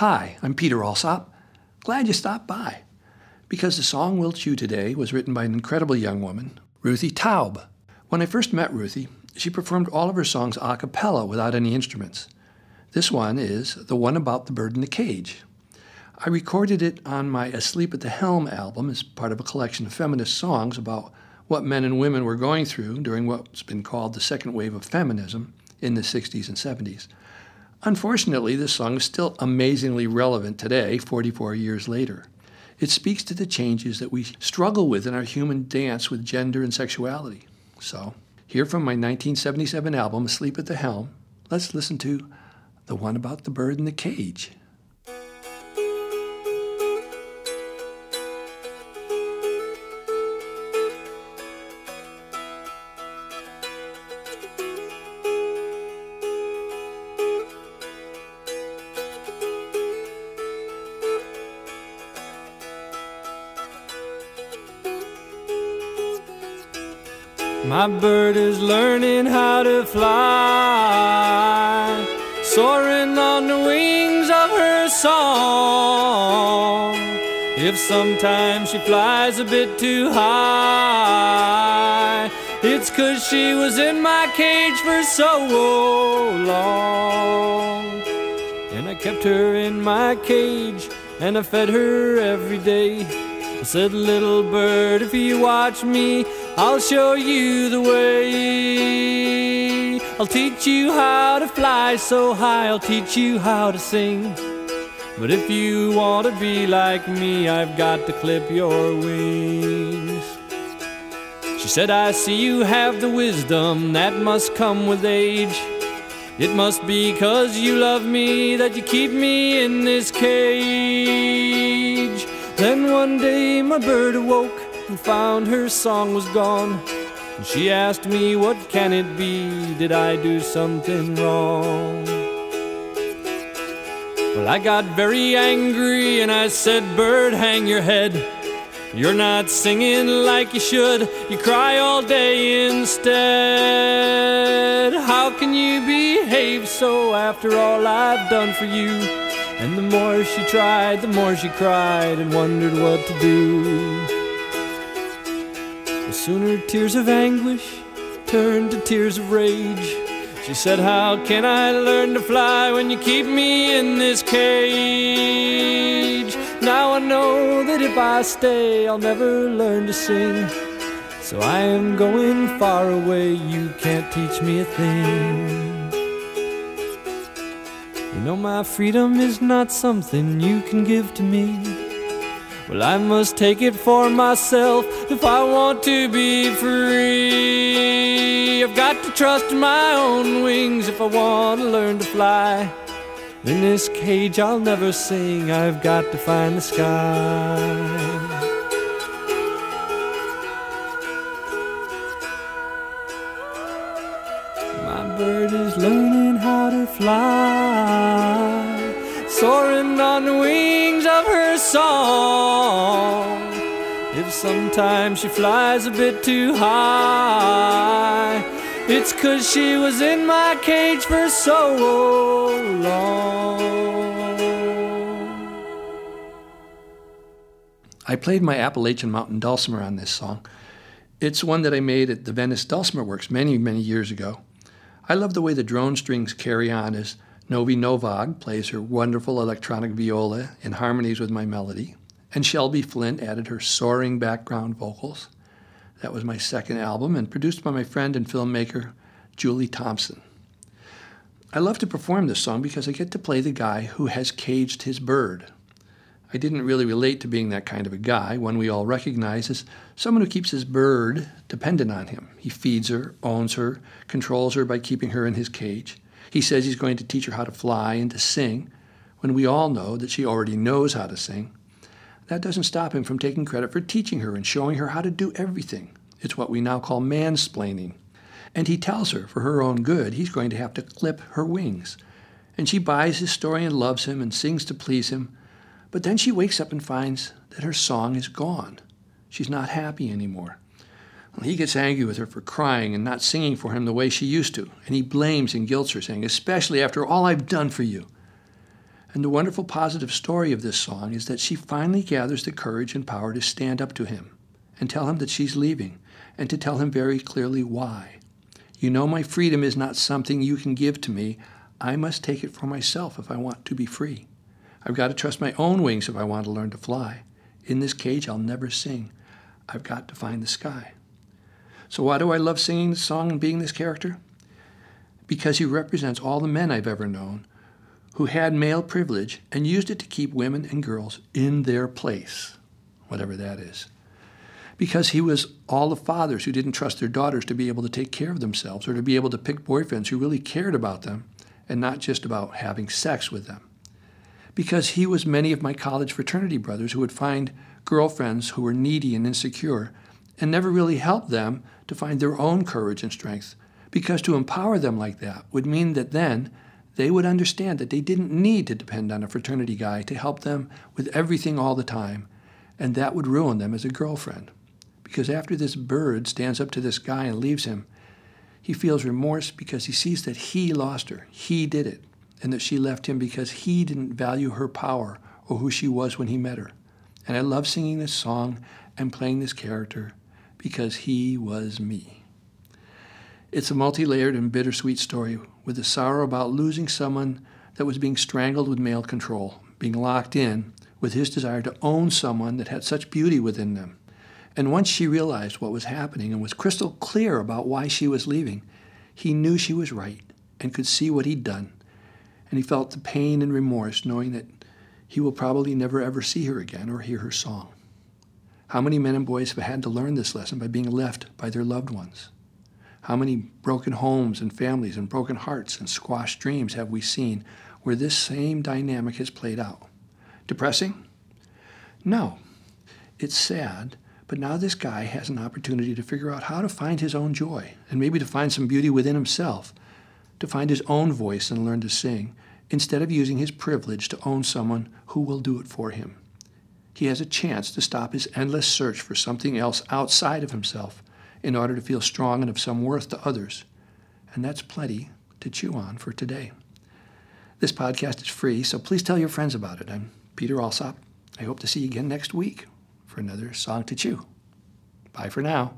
Hi, I'm Peter Alsop. Glad you stopped by. Because the song we'll chew today was written by an incredible young woman, Ruthie Taub. When I first met Ruthie, she performed all of her songs a cappella without any instruments. This one is the one about the bird in the cage. I recorded it on my Asleep at the Helm album as part of a collection of feminist songs about what men and women were going through during what's been called the second wave of feminism in the 60s and 70s. Unfortunately, this song is still amazingly relevant today, 44 years later. It speaks to the changes that we struggle with in our human dance with gender and sexuality. So, here from my 1977 album, Asleep at the Helm, let's listen to the one about the bird in the cage. My bird is learning how to fly, soaring on the wings of her song. If sometimes she flies a bit too high, it's cause she was in my cage for so long. And I kept her in my cage, and I fed her every day. I said, Little bird, if you watch me, I'll show you the way. I'll teach you how to fly so high, I'll teach you how to sing. But if you want to be like me, I've got to clip your wings. She said, I see you have the wisdom that must come with age. It must be cause you love me that you keep me in this cage. Then one day my bird awoke and found her song was gone. And she asked me, What can it be? Did I do something wrong? Well, I got very angry and I said, Bird, hang your head. You're not singing like you should, you cry all day instead. How can you behave so after all I've done for you? And the more she tried, the more she cried and wondered what to do. Sooner tears of anguish turned to tears of rage. She said, How can I learn to fly when you keep me in this cage? Now I know that if I stay, I'll never learn to sing. So I am going far away, you can't teach me a thing. You know, my freedom is not something you can give to me. Well, I must take it for myself if I want to be free. I've got to trust my own wings if I want to learn to fly. In this cage, I'll never sing. I've got to find the sky. My bird is learning how to fly, If sometimes she flies a bit too high, it's cause she was in my cage for so long. I played my Appalachian Mountain dulcimer on this song. It's one that I made at the Venice Dulcimer Works many, many years ago. I love the way the drone strings carry on as Novi Novog plays her wonderful electronic viola in harmonies with my melody, and Shelby Flint added her soaring background vocals. That was my second album and produced by my friend and filmmaker Julie Thompson. I love to perform this song because I get to play the guy who has caged his bird. I didn't really relate to being that kind of a guy, one we all recognize as someone who keeps his bird dependent on him. He feeds her, owns her, controls her by keeping her in his cage. He says he's going to teach her how to fly and to sing, when we all know that she already knows how to sing. That doesn't stop him from taking credit for teaching her and showing her how to do everything. It's what we now call mansplaining. And he tells her, for her own good, he's going to have to clip her wings. And she buys his story and loves him and sings to please him. But then she wakes up and finds that her song is gone. She's not happy anymore. Well, he gets angry with her for crying and not singing for him the way she used to, and he blames and guilts her, saying, Especially after all I've done for you. And the wonderful positive story of this song is that she finally gathers the courage and power to stand up to him and tell him that she's leaving and to tell him very clearly why. You know, my freedom is not something you can give to me. I must take it for myself if I want to be free. I've got to trust my own wings if I want to learn to fly. In this cage, I'll never sing. I've got to find the sky. So, why do I love singing this song and being this character? Because he represents all the men I've ever known who had male privilege and used it to keep women and girls in their place, whatever that is. Because he was all the fathers who didn't trust their daughters to be able to take care of themselves or to be able to pick boyfriends who really cared about them and not just about having sex with them. Because he was many of my college fraternity brothers who would find girlfriends who were needy and insecure and never really helped them to find their own courage and strength. Because to empower them like that would mean that then they would understand that they didn't need to depend on a fraternity guy to help them with everything all the time, and that would ruin them as a girlfriend. Because after this bird stands up to this guy and leaves him, he feels remorse because he sees that he lost her, he did it, and that she left him because he didn't value her power or who she was when he met her. And I love singing this song and playing this character because he was me. It's a multi layered and bittersweet story with a sorrow about losing someone that was being strangled with male control, being locked in with his desire to own someone that had such beauty within them. And once she realized what was happening and was crystal clear about why she was leaving, he knew she was right and could see what he'd done. And he felt the pain and remorse knowing that he will probably never ever see her again or hear her song. How many men and boys have had to learn this lesson by being left by their loved ones? How many broken homes and families and broken hearts and squashed dreams have we seen where this same dynamic has played out? Depressing? No. It's sad, but now this guy has an opportunity to figure out how to find his own joy and maybe to find some beauty within himself, to find his own voice and learn to sing, instead of using his privilege to own someone who will do it for him. He has a chance to stop his endless search for something else outside of himself in order to feel strong and of some worth to others. And that's plenty to chew on for today. This podcast is free, so please tell your friends about it. I'm Peter Alsop. I hope to see you again next week for another Song to Chew. Bye for now.